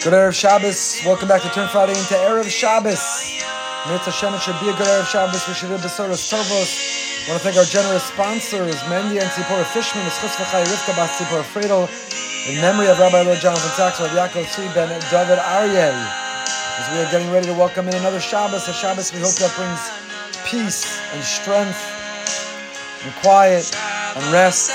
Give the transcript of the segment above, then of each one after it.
Good Erev Shabbos. Welcome back to Turn Friday into Erev Shabbos. Mirza Hashem, it should be a good Erev Shabbos. We should do Besoros Tovos. I want to thank our generous sponsors, Mendy and Tzipora Fishman, Eschus V'chai Rivka Bas Tzipora Friedel, in memory of Rabbi Lord Jonathan Sacks, Rabbi Yaakov Tzvi Ben David Aryeh. As we are getting ready to welcome in another Shabbos, a Shabbos we hope that brings peace and strength and quiet and rest.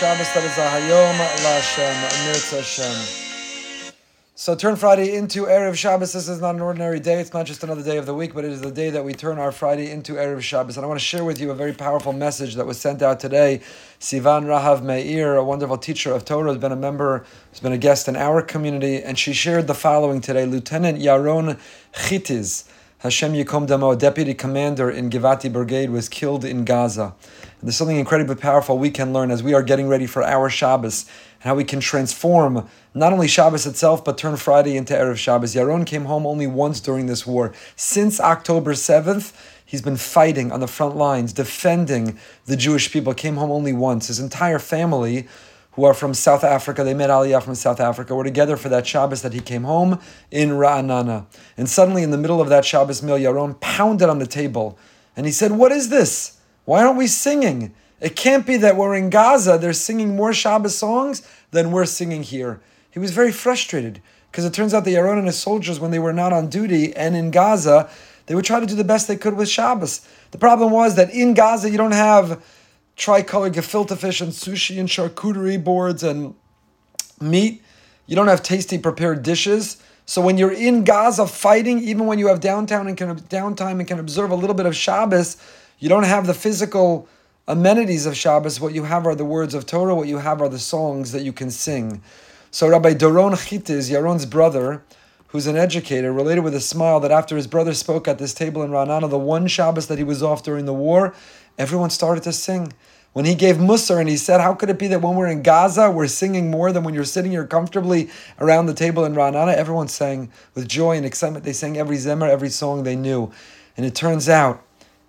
Shabbos that is a Hayom LaShem, Mirza Hashem. So turn Friday into Erev Shabbos. This is not an ordinary day. It's not just another day of the week, but it is the day that we turn our Friday into Erev Shabbos. And I want to share with you a very powerful message that was sent out today. Sivan Rahav Meir, a wonderful teacher of Torah, has been a member, has been a guest in our community, and she shared the following today. Lieutenant Yaron Chitiz, Hashem Yikom Damo, deputy commander in Givati Brigade, was killed in Gaza. And there's something incredibly powerful we can learn as we are getting ready for our Shabbos and how we can transform not only Shabbos itself, but turn Friday into Erev Shabbos. Yaron came home only once during this war. Since October 7th, he's been fighting on the front lines, defending the Jewish people. Came home only once. His entire family, who are from South Africa, they met Aliyah from South Africa, were together for that Shabbos that he came home in Ra'anana. And suddenly, in the middle of that Shabbos meal, Yaron pounded on the table and he said, What is this? Why aren't we singing? It can't be that we're in Gaza, they're singing more Shabbos songs than we're singing here. He was very frustrated because it turns out the Yaron and his soldiers, when they were not on duty and in Gaza, they would try to do the best they could with Shabbos. The problem was that in Gaza, you don't have tricolor gefilte fish and sushi and charcuterie boards and meat. You don't have tasty prepared dishes. So when you're in Gaza fighting, even when you have downtown and can downtime and can observe a little bit of Shabbos, you don't have the physical amenities of Shabbos, what you have are the words of Torah, what you have are the songs that you can sing. So Rabbi Doron Chitiz, Yaron's brother, who's an educator, related with a smile that after his brother spoke at this table in Ra'anana, the one Shabbos that he was off during the war, everyone started to sing. When he gave Musar and he said, How could it be that when we're in Gaza, we're singing more than when you're sitting here comfortably around the table in Ra'anana? Everyone sang with joy and excitement. They sang every Zemer, every song they knew. And it turns out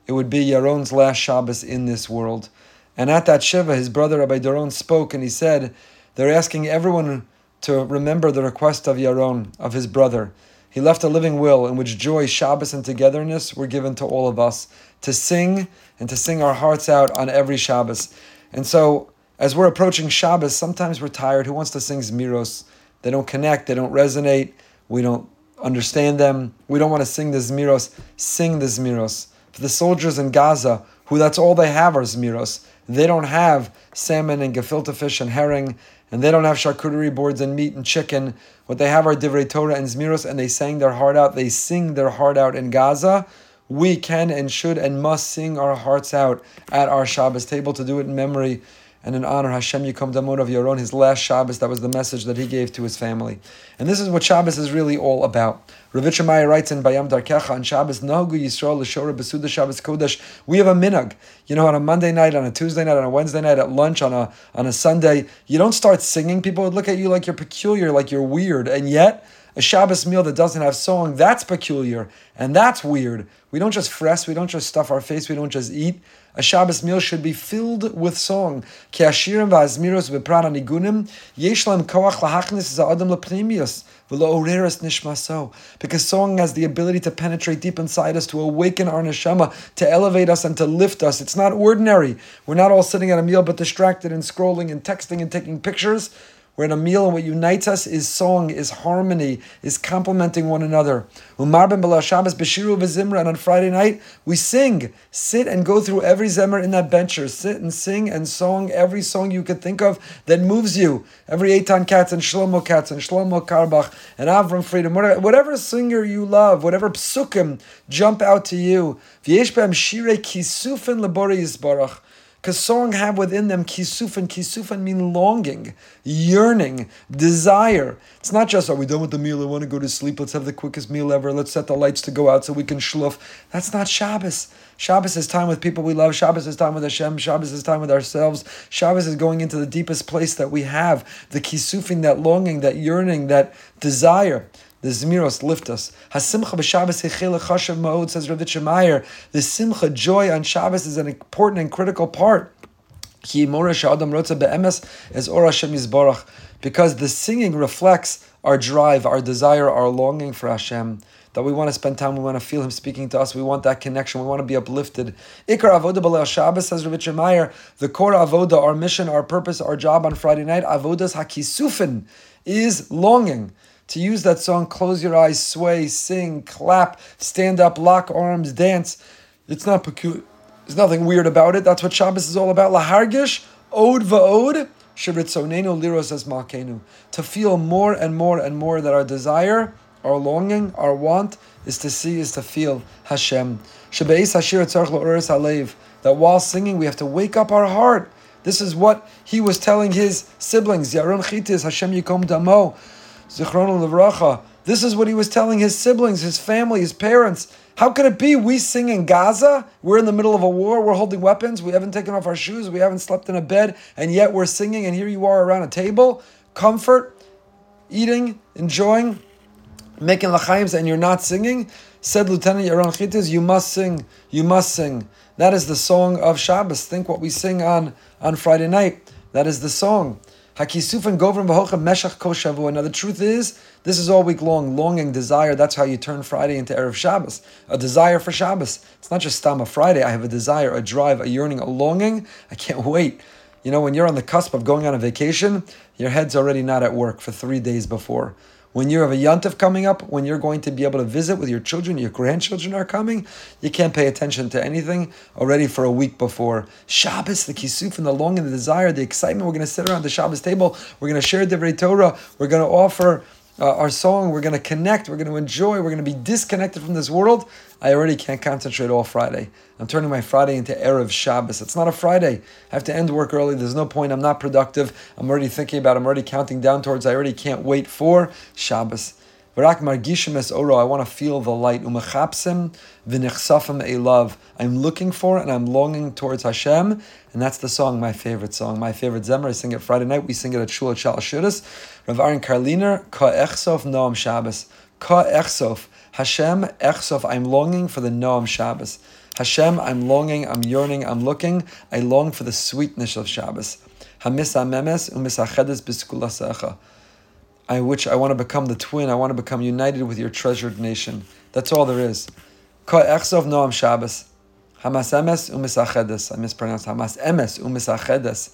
it would be Yaron's last Shabbos in this world. And at that Shiva, his brother Rabbi Doron spoke and he said, They're asking everyone to remember the request of Yaron, of his brother. He left a living will in which joy, Shabbos, and togetherness were given to all of us to sing and to sing our hearts out on every Shabbos. And so, as we're approaching Shabbos, sometimes we're tired. Who wants to sing Zmiros? They don't connect, they don't resonate, we don't understand them. We don't want to sing the Zmiros. Sing the Zmiros for the soldiers in Gaza, who that's all they have are zmiros. They don't have salmon and gefilte fish and herring, and they don't have charcuterie boards and meat and chicken. What they have are divrei Torah and zmiros, and they sang their heart out. They sing their heart out in Gaza. We can and should and must sing our hearts out at our Shabbos table to do it in memory and in honor Hashem Yikom Damon of Yaron, his last Shabbos, that was the message that he gave to his family. And this is what Shabbos is really all about. Rav Meyer writes in Bayam Darkecha on Shabbos, Nogu Yisrael L'Shora Besuda Shabbos Kodesh. We have a minhag. You know, on a Monday night, on a Tuesday night, on a Wednesday night, at lunch, on a on a Sunday, you don't start singing. People would look at you like you're peculiar, like you're weird. And yet, a Shabbos meal that doesn't have song, that's peculiar and that's weird. We don't just fress, we don't just stuff our face, we don't just eat. A Shabbos meal should be filled with song. Nishmaso. Because song has the ability to penetrate deep inside us, to awaken our neshama, to elevate us and to lift us. It's not ordinary. We're not all sitting at a meal but distracted and scrolling and texting and taking pictures. We're in a meal, and what unites us is song, is harmony, is complementing one another. Umar ben Shabbos Beshiru v'Zimra, and on Friday night we sing. Sit and go through every Zemer in that bencher. Sit and sing and song every song you could think of that moves you. Every Eitan Katz and Shlomo Katz and Shlomo Carlebach and Avram Freedom, whatever, whatever singer you love, whatever psukim jump out to you. V'yesh b'em shirei kisufin lebori yisbarach. Because song have within them kisufan. Kisufan mean longing, yearning, desire. It's not just, are we done with the meal? I want to go to sleep. Let's have the quickest meal ever. Let's set the lights to go out so we can shluff. That's not Shabbos. Shabbos is time with people we love. Shabbos is time with Hashem. Shabbos is time with ourselves. Shabbos is going into the deepest place that we have. The kisufin, that longing, that yearning, that desire. The Zmiros lift us. Hasimcha b'Shabbos hechele chashav ma'od, says Rav Meyer. The simcha, joy on Shabbos is an important and critical part Ki Adam Rotza Be'emes is Or Hashem Yisborach. Because the singing reflects our drive, our desire, our longing for Hashem. That we want to spend time, we want to feel Him speaking to us, we want that connection, we want to be uplifted. Ikar Avoda B'Leil Shabbos, says Rav Meyer, the core Avoda, our mission, our purpose, our job on Friday night, Avodas HaKisufin, is longing to use that song, close your eyes, sway, sing, clap, stand up, lock arms, dance. It's not peculiar. There's nothing weird about it. That's what Shabbos is all about. Lahargish, od va'od, shiritzonenu liros as malkenu. To feel more and more and more that our desire, our longing, our want is to see, is to feel Hashem. Shebeis hashir alev. That while singing, we have to wake up our heart. This is what he was telling his siblings. Yaron Chitiz, Hashem Yikom Damo. Zichron Levracha. This is what he was telling his siblings, his family, his parents. How could it be we sing in Gaza? We're in the middle of a war, we're holding weapons, we haven't taken off our shoes, we haven't slept in a bed, and yet we're singing, and here you are around a table, comfort, eating, enjoying, making lachaims, and you're not singing? Said Lieutenant Yaron Chitiz, you must sing, you must sing. That is the song of Shabbos. Think what we sing on, on Friday night. That is the song. Hakisufan Now the truth is, this is all week long, longing, desire. That's how you turn Friday into Erev Shabbos. A desire for Shabbos. It's not just Stama Friday. I have a desire, a drive, a yearning, a longing. I can't wait. You know, when you're on the cusp of going on a vacation, your head's already not at work for three days before. When you have a yontif coming up, when you're going to be able to visit with your children, your grandchildren are coming, you can't pay attention to anything already for a week before. Shabbos, the kisuf and the longing, the desire, the excitement. We're going to sit around the Shabbos table. We're going to share Divrei Torah. We're going to offer uh, our song. We're going to connect. We're going to enjoy. We're going to be disconnected from this world. I already can't concentrate all Friday. I'm turning my Friday into Erev Shabbos. It's not a Friday. I have to end work early. There's no point. I'm not productive. I'm already thinking about. I'm already counting down towards. I already can't wait for Shabbos. V'rak margishim es oro. I want to feel the light. Umechapsim v'nechsafim elav. I'm looking for and I'm longing towards Hashem, and that's the song, my favorite song, my favorite zemer. I sing it Friday night. We sing it at Shul Shal. Rav Aaron Karliner ka echsof noam Shabbos. Ka echsof Hashem echsof. I'm longing for the noam Shabbos. Hashem, I'm longing, I'm yearning, I'm looking. I long for the sweetness of Shabbos. Hamisa memes umisachedes biskulasecha. I which I want to become the twin. I want to become united with your treasured nation. That's all there is. Ka echsov noam Shabbos. Hamas emes umisachedes. I mispronounced Hamas emes umisachedes.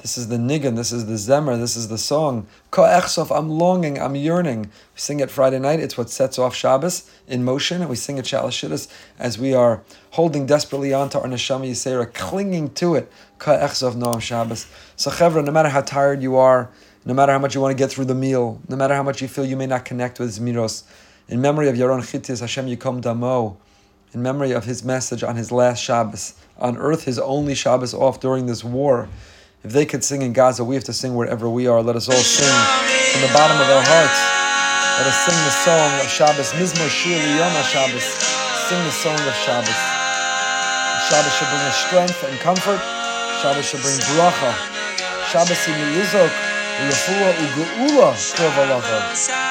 This is the niggin, this is the zemer, this is the song. Ka echsov, I'm longing, I'm yearning. We sing it Friday night, it's what sets off Shabbos in motion, and we sing it Shalashiddas as we are holding desperately on to our neshama Yisera, clinging to it. Ka echsov noam Shabbos. So chevra, no matter how tired you are, no matter how much you want to get through the meal, no matter how much you feel you may not connect with Zmiros, in memory of Yaron Chitiz, Hashem Yikom Damo, in memory of his message on his last Shabbos, on earth, his only Shabbos off during this war. If they could sing in Gaza, we have to sing wherever we are. Let us all sing from the bottom of our hearts. Let us sing the song of Shabbos. Mizmor Shir Yom Shabbos. Sing the song of Shabbos. Shabbos should bring us strength and comfort. Shabbos should bring bracha. Shabbos in Yizok, Yafua Ugeula, Kurva